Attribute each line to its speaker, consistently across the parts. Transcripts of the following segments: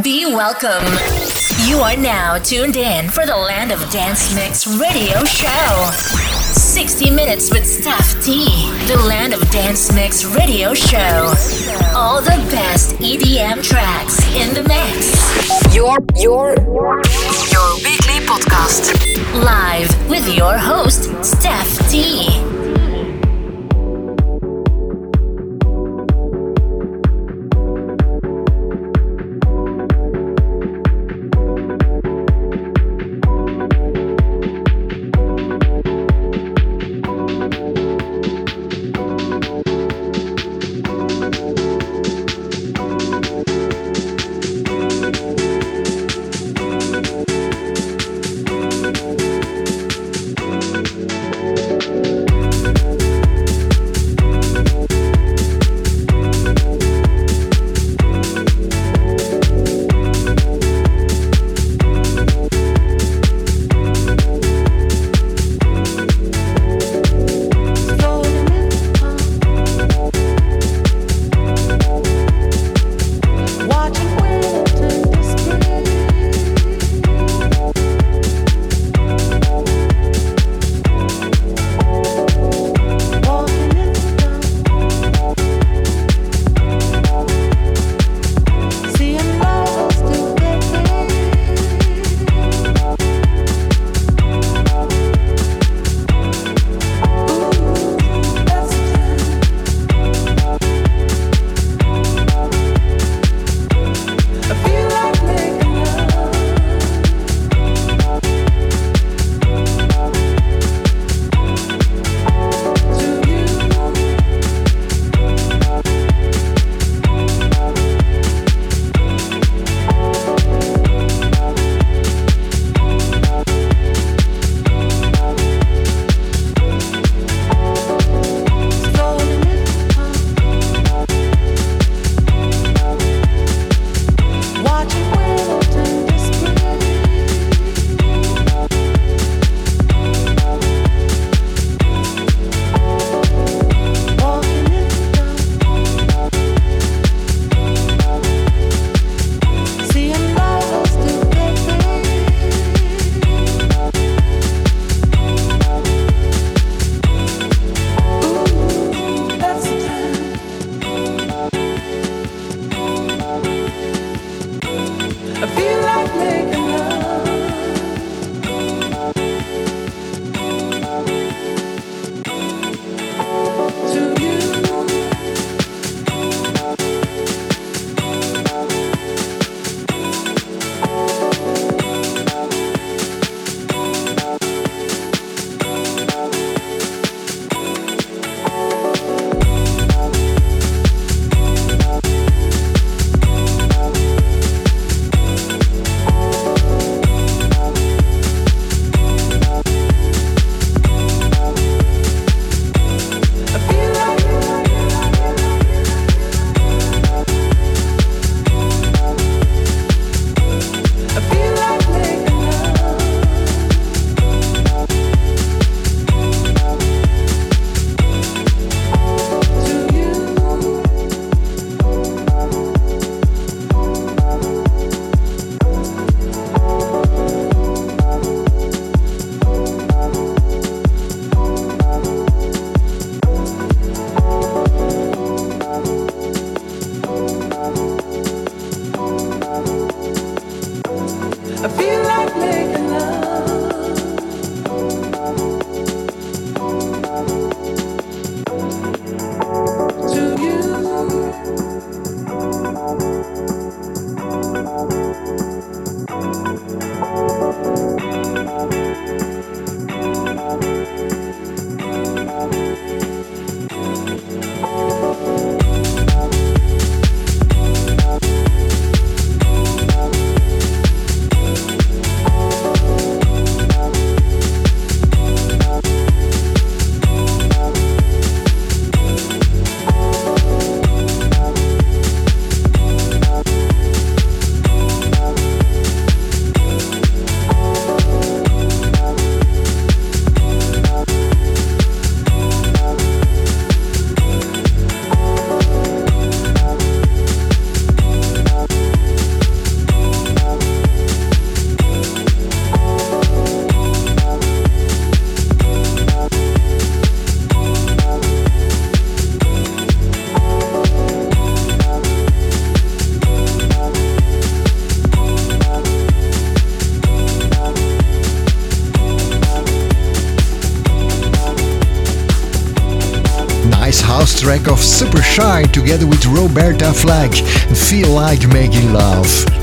Speaker 1: Be welcome. You are now tuned in for the Land of Dance Mix radio show. 60 minutes with Stef T. The Land of Dance Mix radio show. All the best EDM tracks in the mix.
Speaker 2: Your your your weekly podcast.
Speaker 1: Live with your host, Stef T.
Speaker 3: Shy together with Roberta Flack, Feel Like Making Love.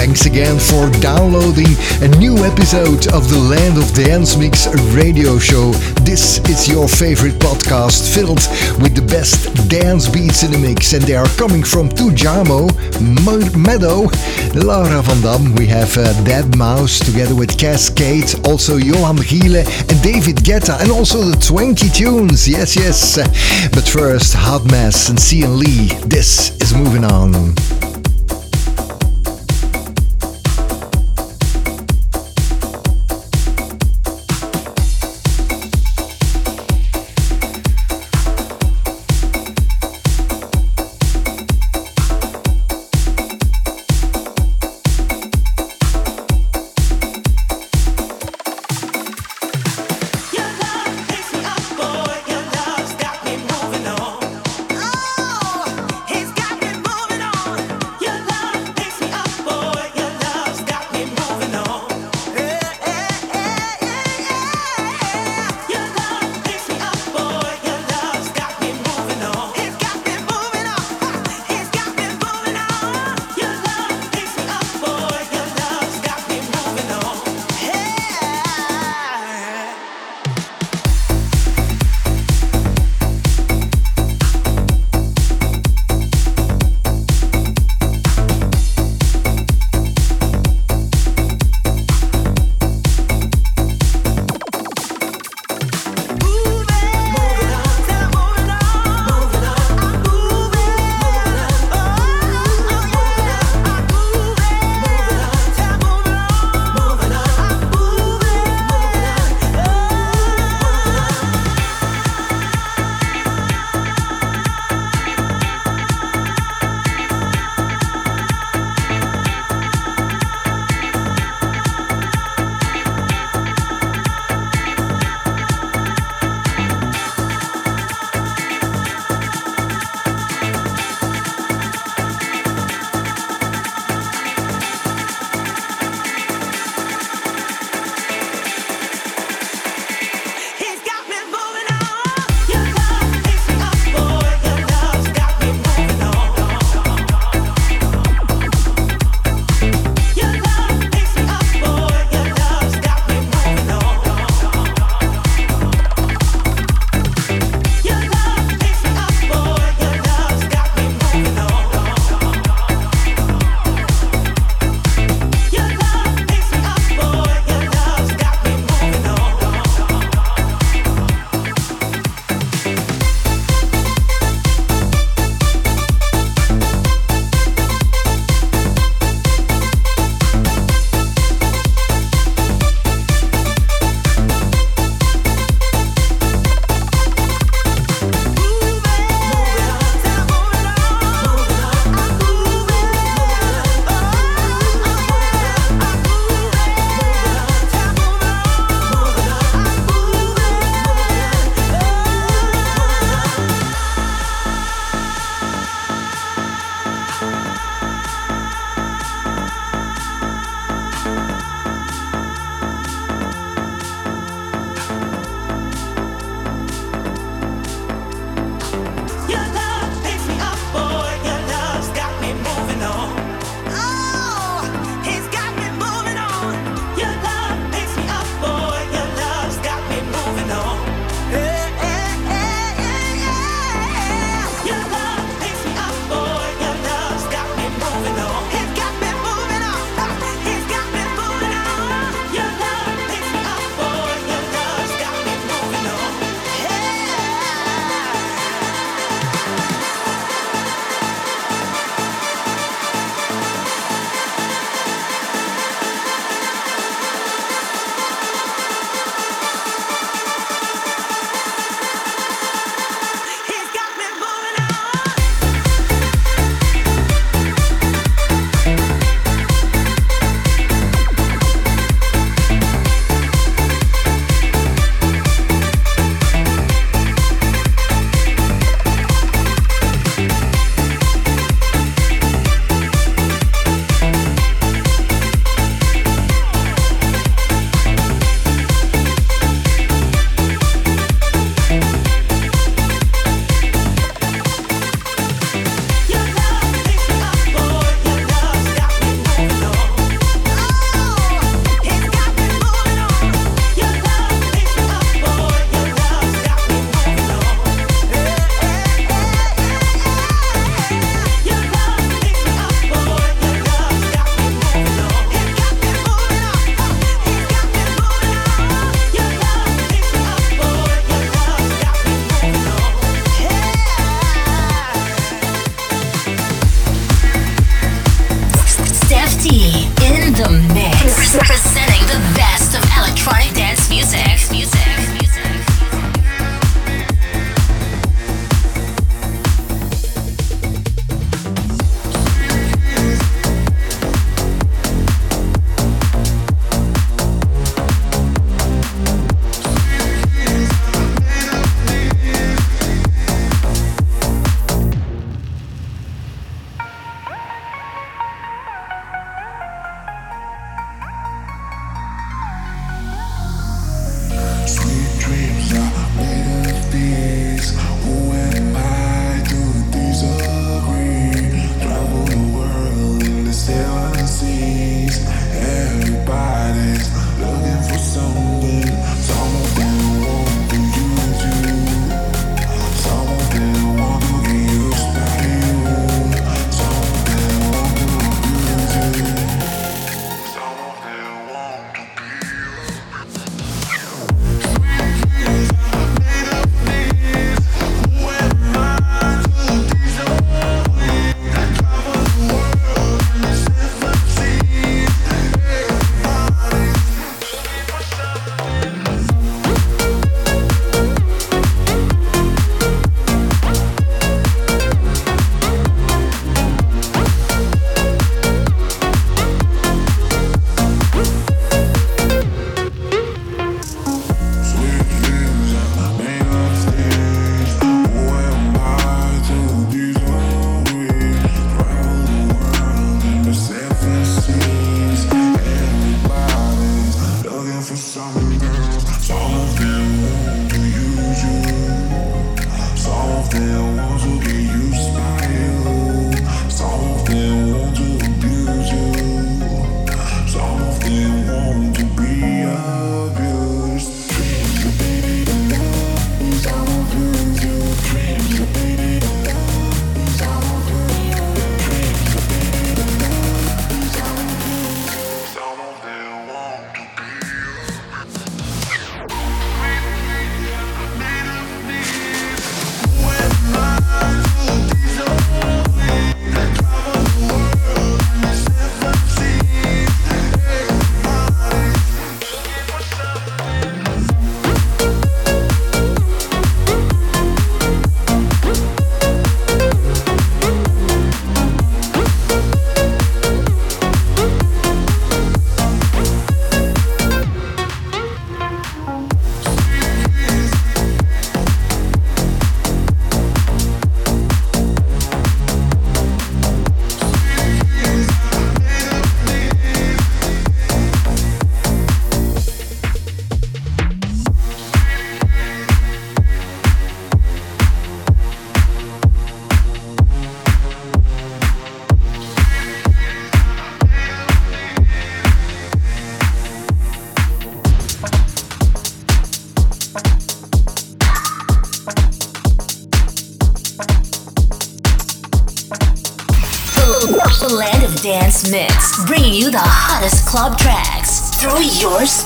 Speaker 3: Thanks again for downloading a new episode of the Land of Dance Mix radio show. This is your favorite podcast filled with the best dance beats in the mix, and they are coming from Tujamo, MADDOW, Laura van Dam. We have uh, deadmau5 together with Kaskade, also Johan Gielen and David Guetta, and also the Swanky Tunes. Yes, yes. But first, HOT M3SS and Sian-Lee. This is moving on.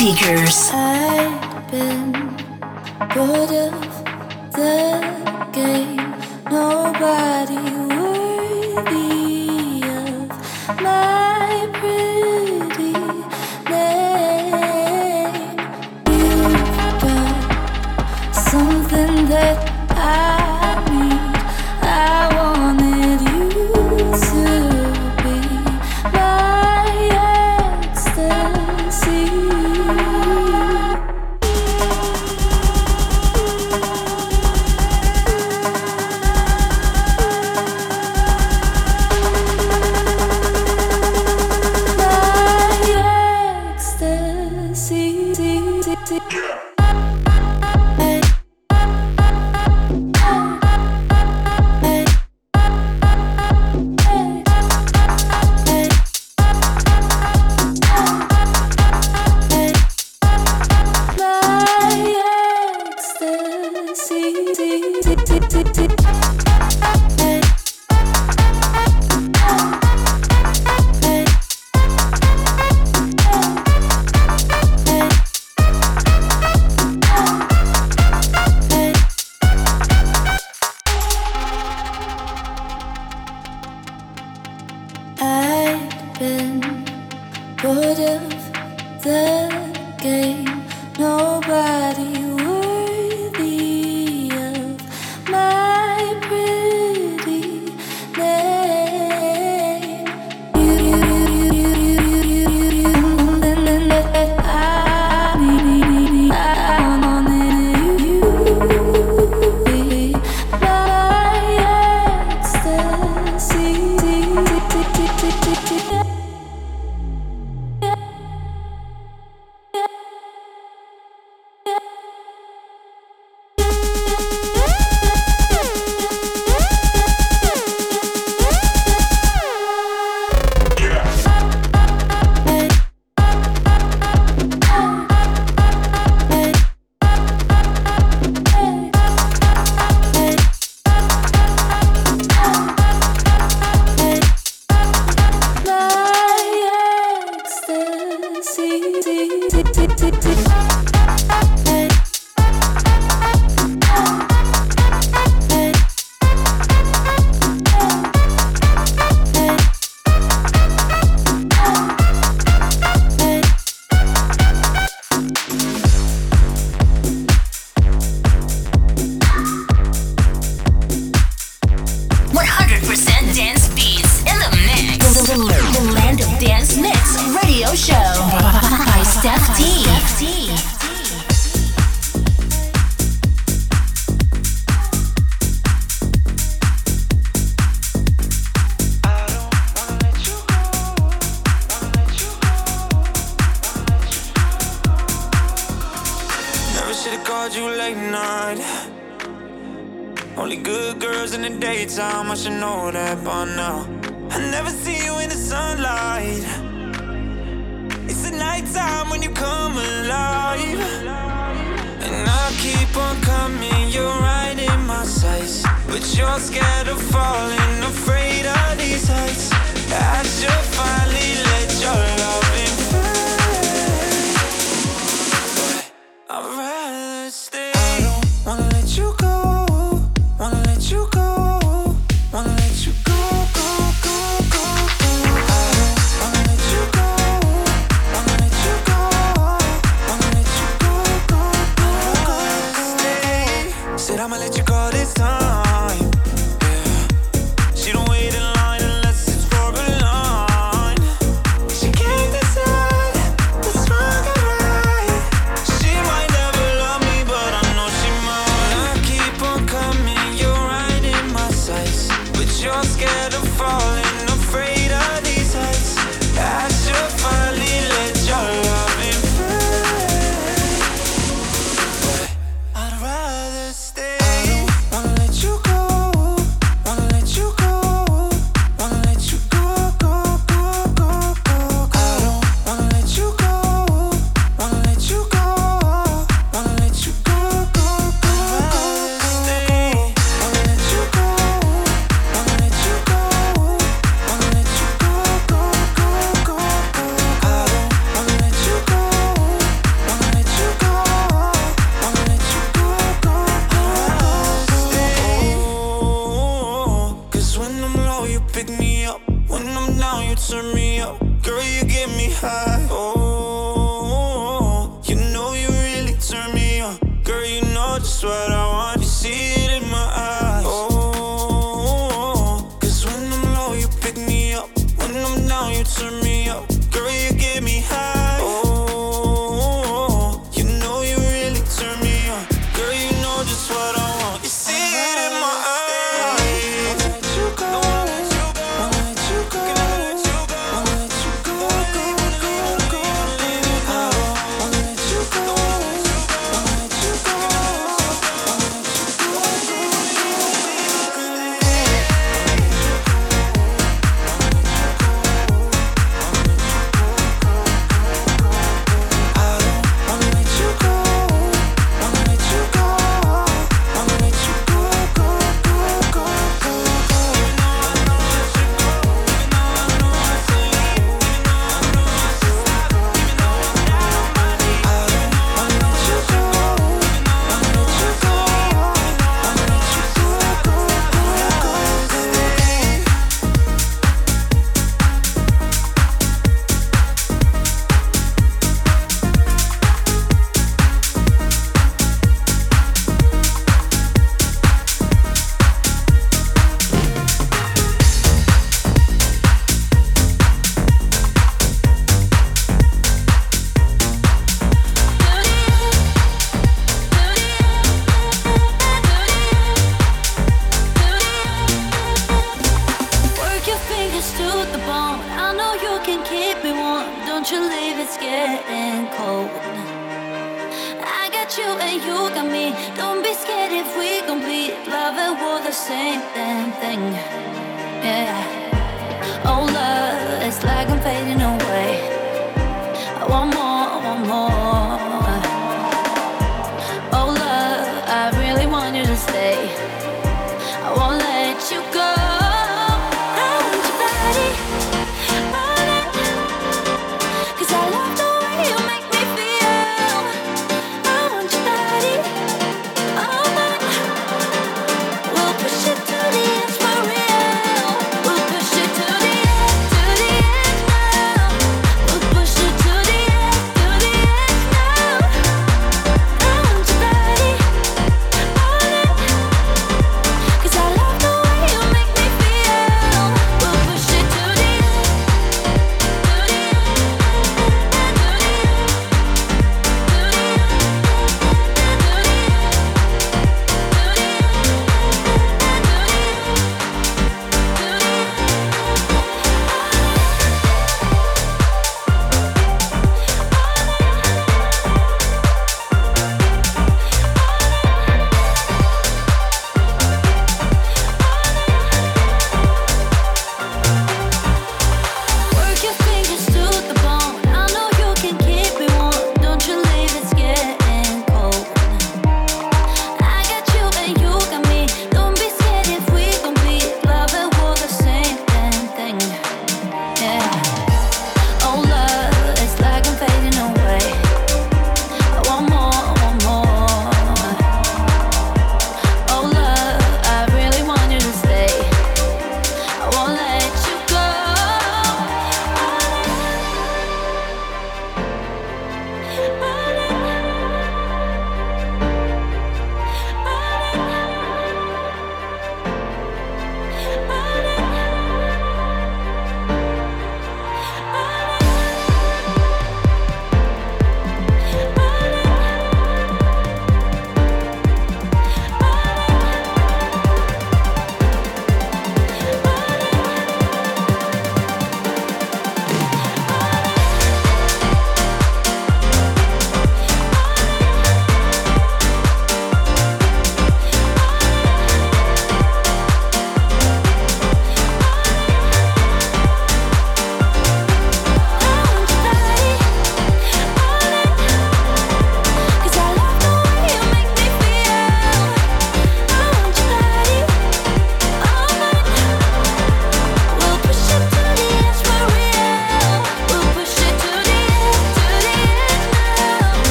Speaker 4: Speakers.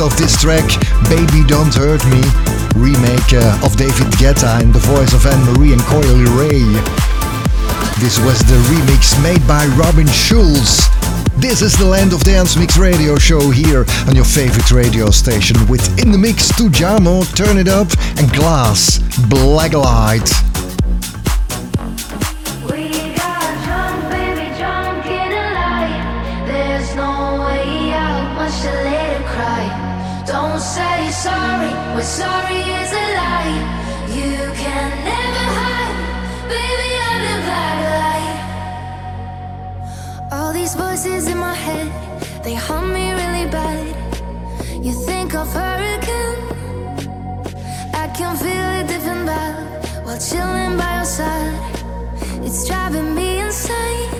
Speaker 5: Of
Speaker 6: this
Speaker 3: track, Baby Don't Hurt Me, remake uh, of David Guetta in the voice of Anne Marie and Coi Leray. This was the remix made by Robin Schulz. This is the Land of Dance Mix radio show here on your favorite radio station with In the Mix Tujamo, Turn It Up, and Klaas, Blacklight.
Speaker 5: chilling by your side. It's driving me insane.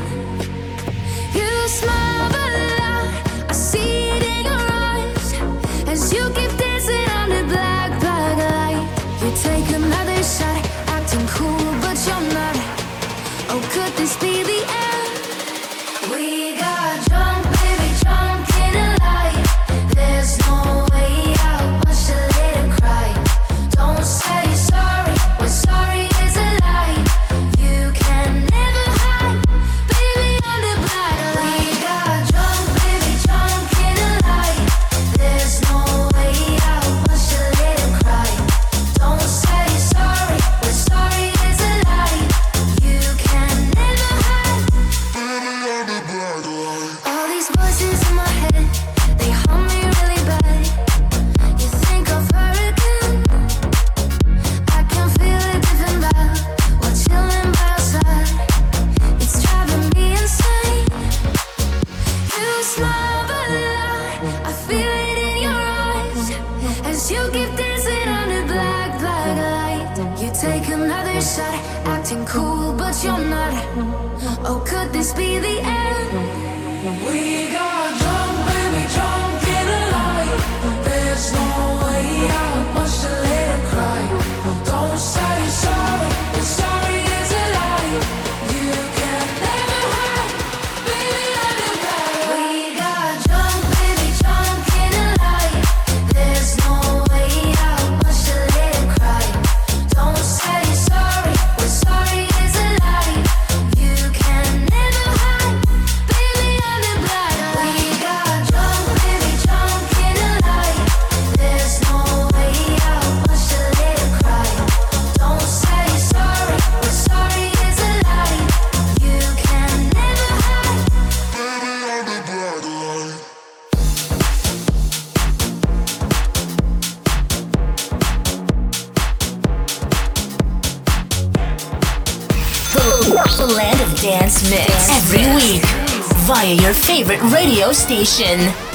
Speaker 7: favorite radio station.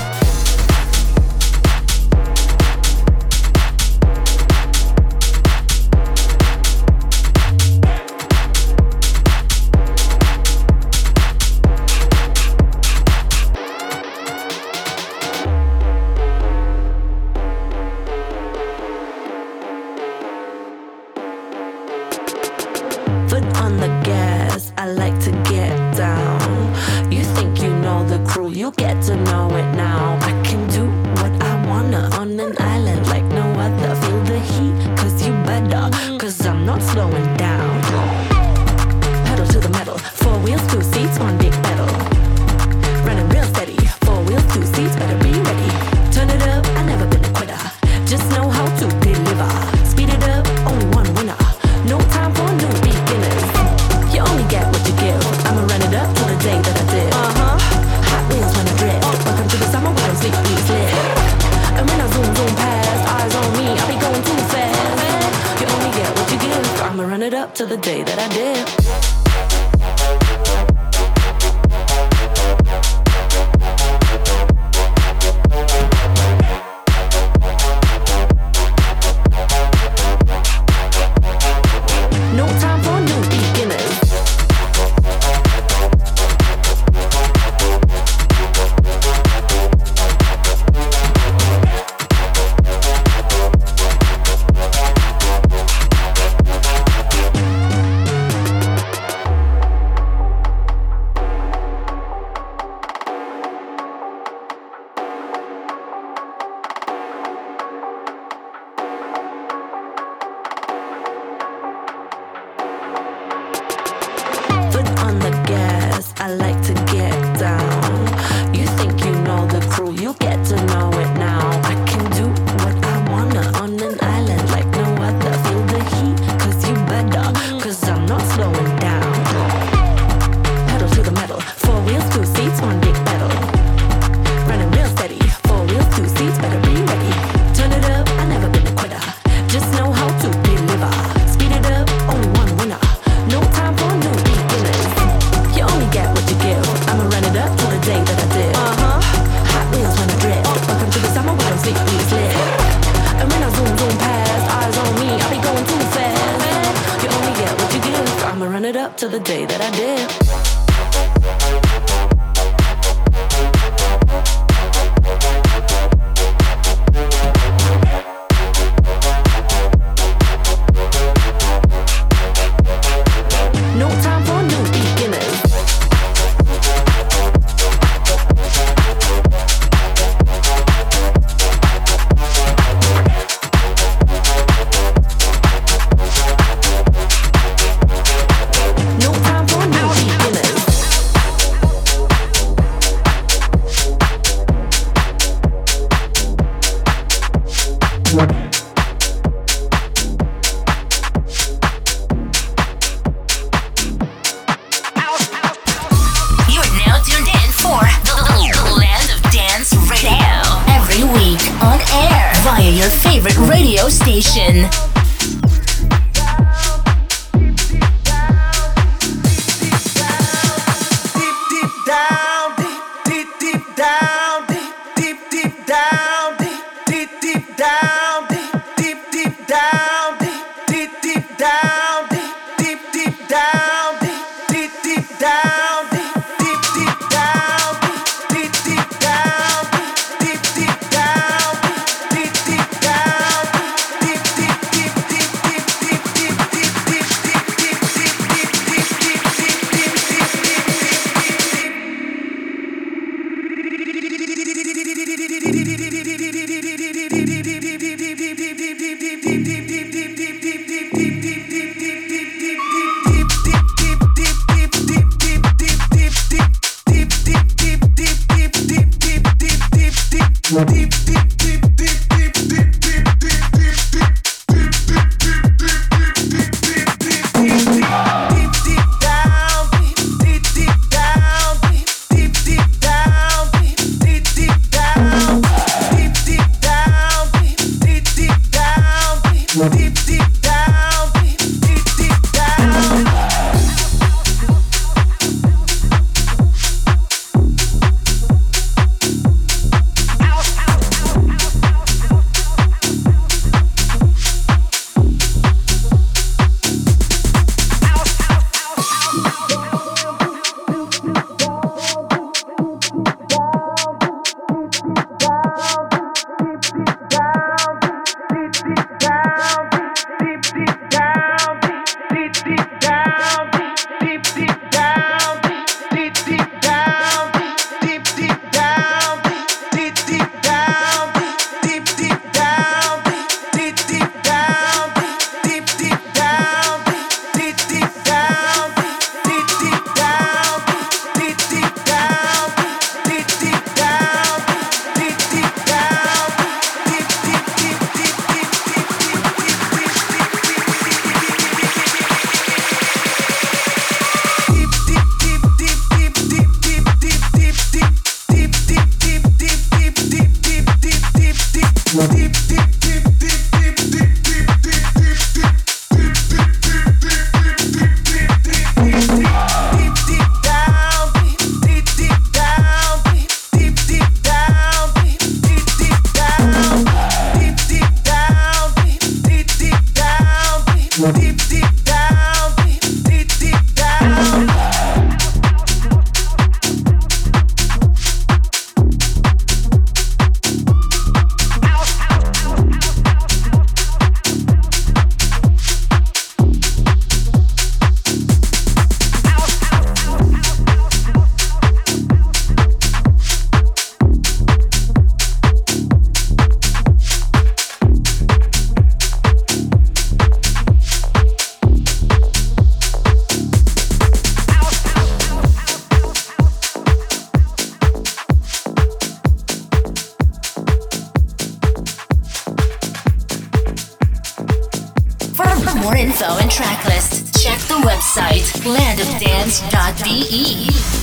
Speaker 8: More info and track list, check the website landofdance.de.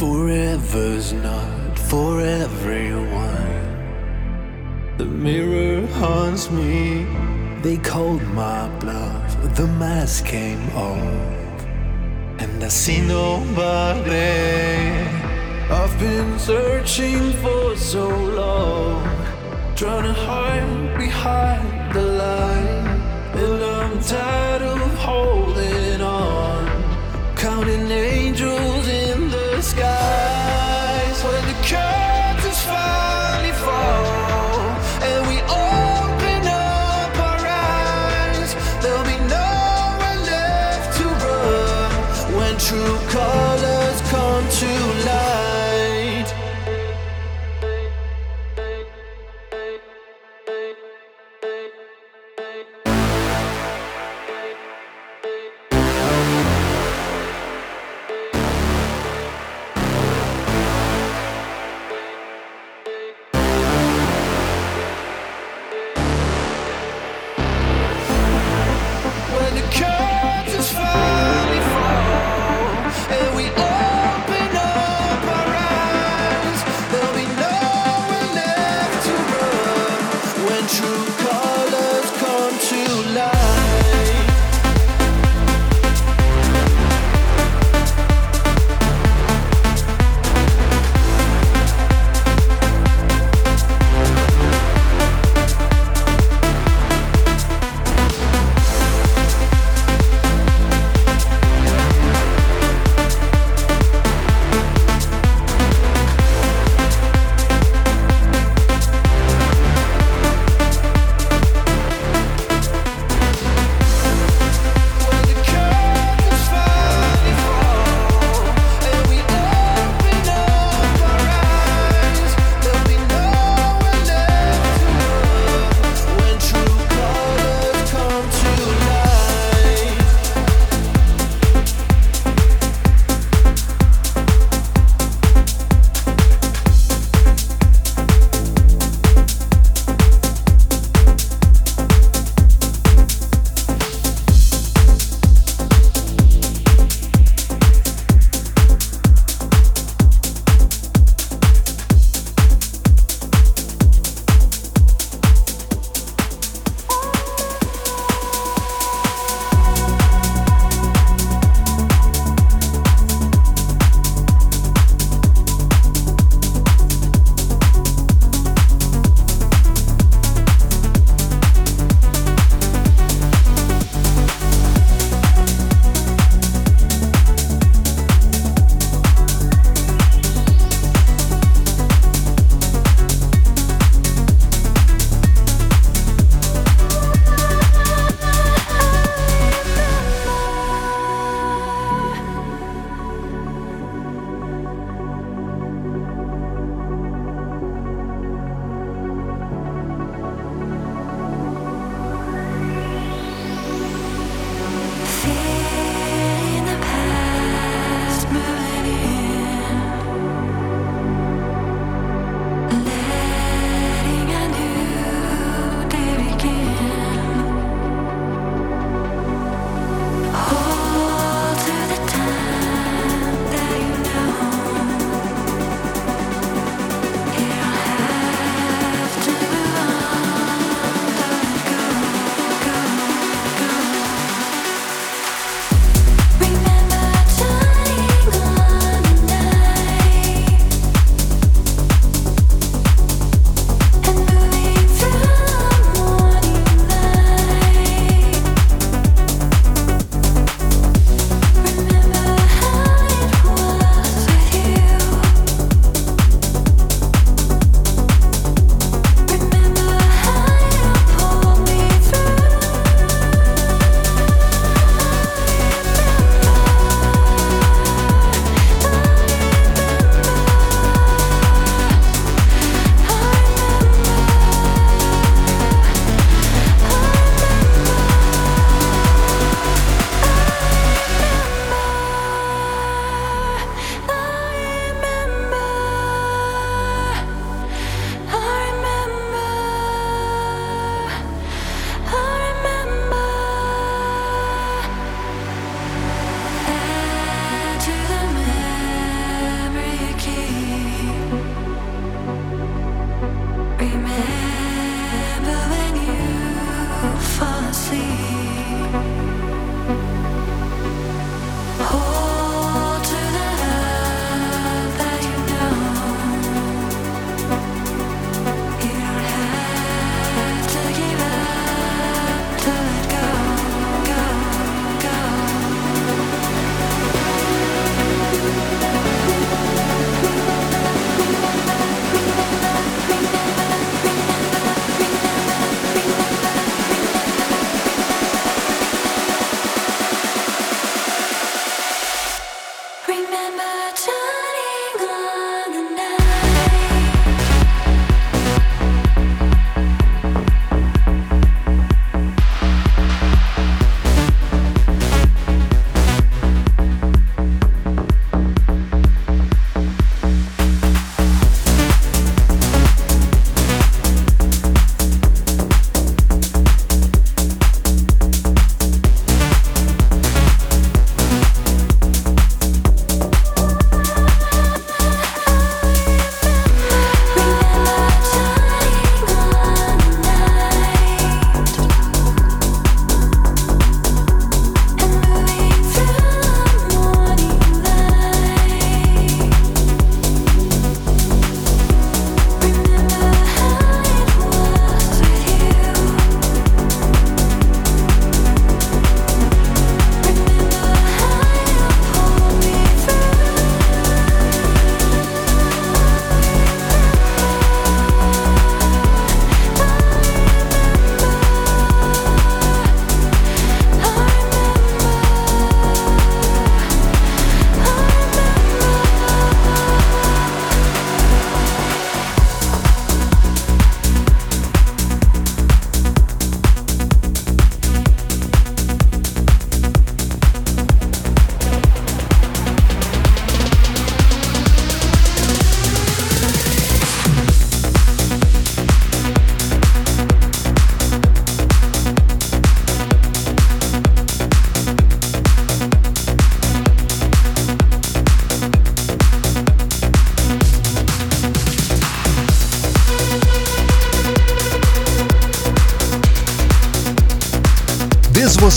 Speaker 9: Forever's not for everyone. The mirror haunts me. They called my bluff. The mask came off. And I see nobody. I've been searching for so long. Trying to hide behind the line. And I'm tired of holding on. Counting angels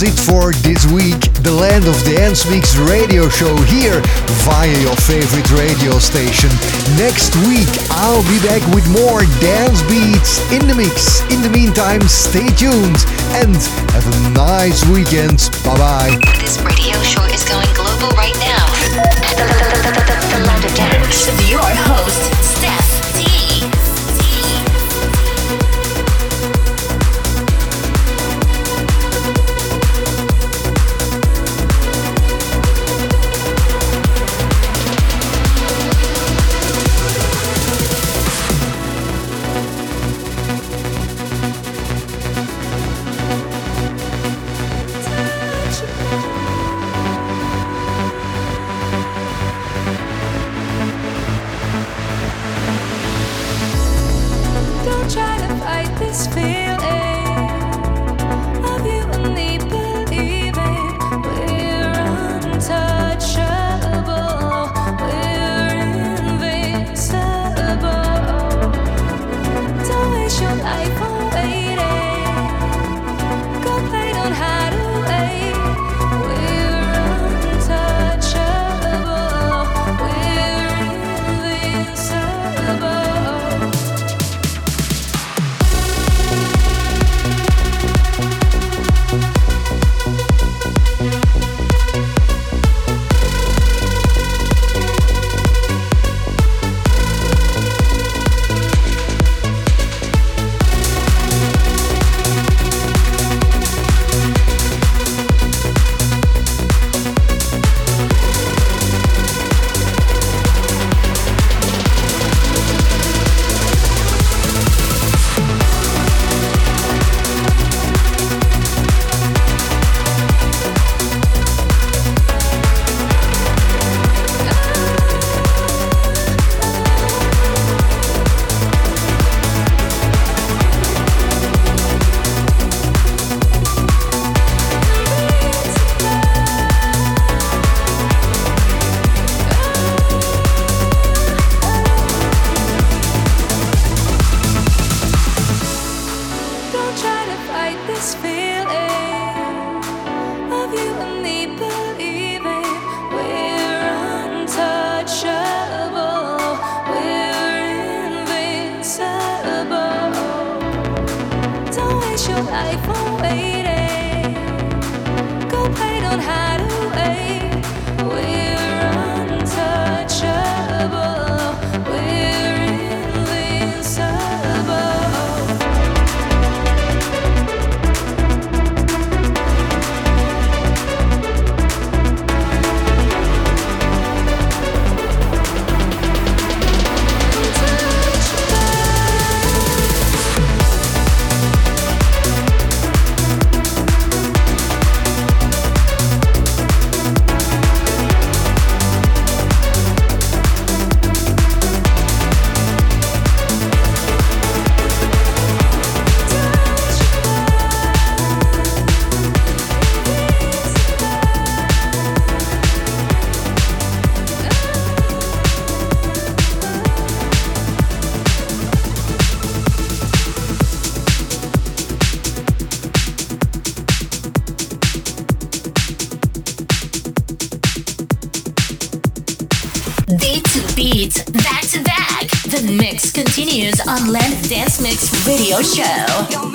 Speaker 3: it for this week. The Land of Dance Mix radio show here via your favorite radio station. Next week, I'll be back with more dance beats in the mix. In the meantime, stay tuned and have a nice weekend. Bye bye.
Speaker 4: This radio show is going global right now. The, the, the, the Land of Dance your host,
Speaker 8: on
Speaker 4: Land Dance Mix Radio Show.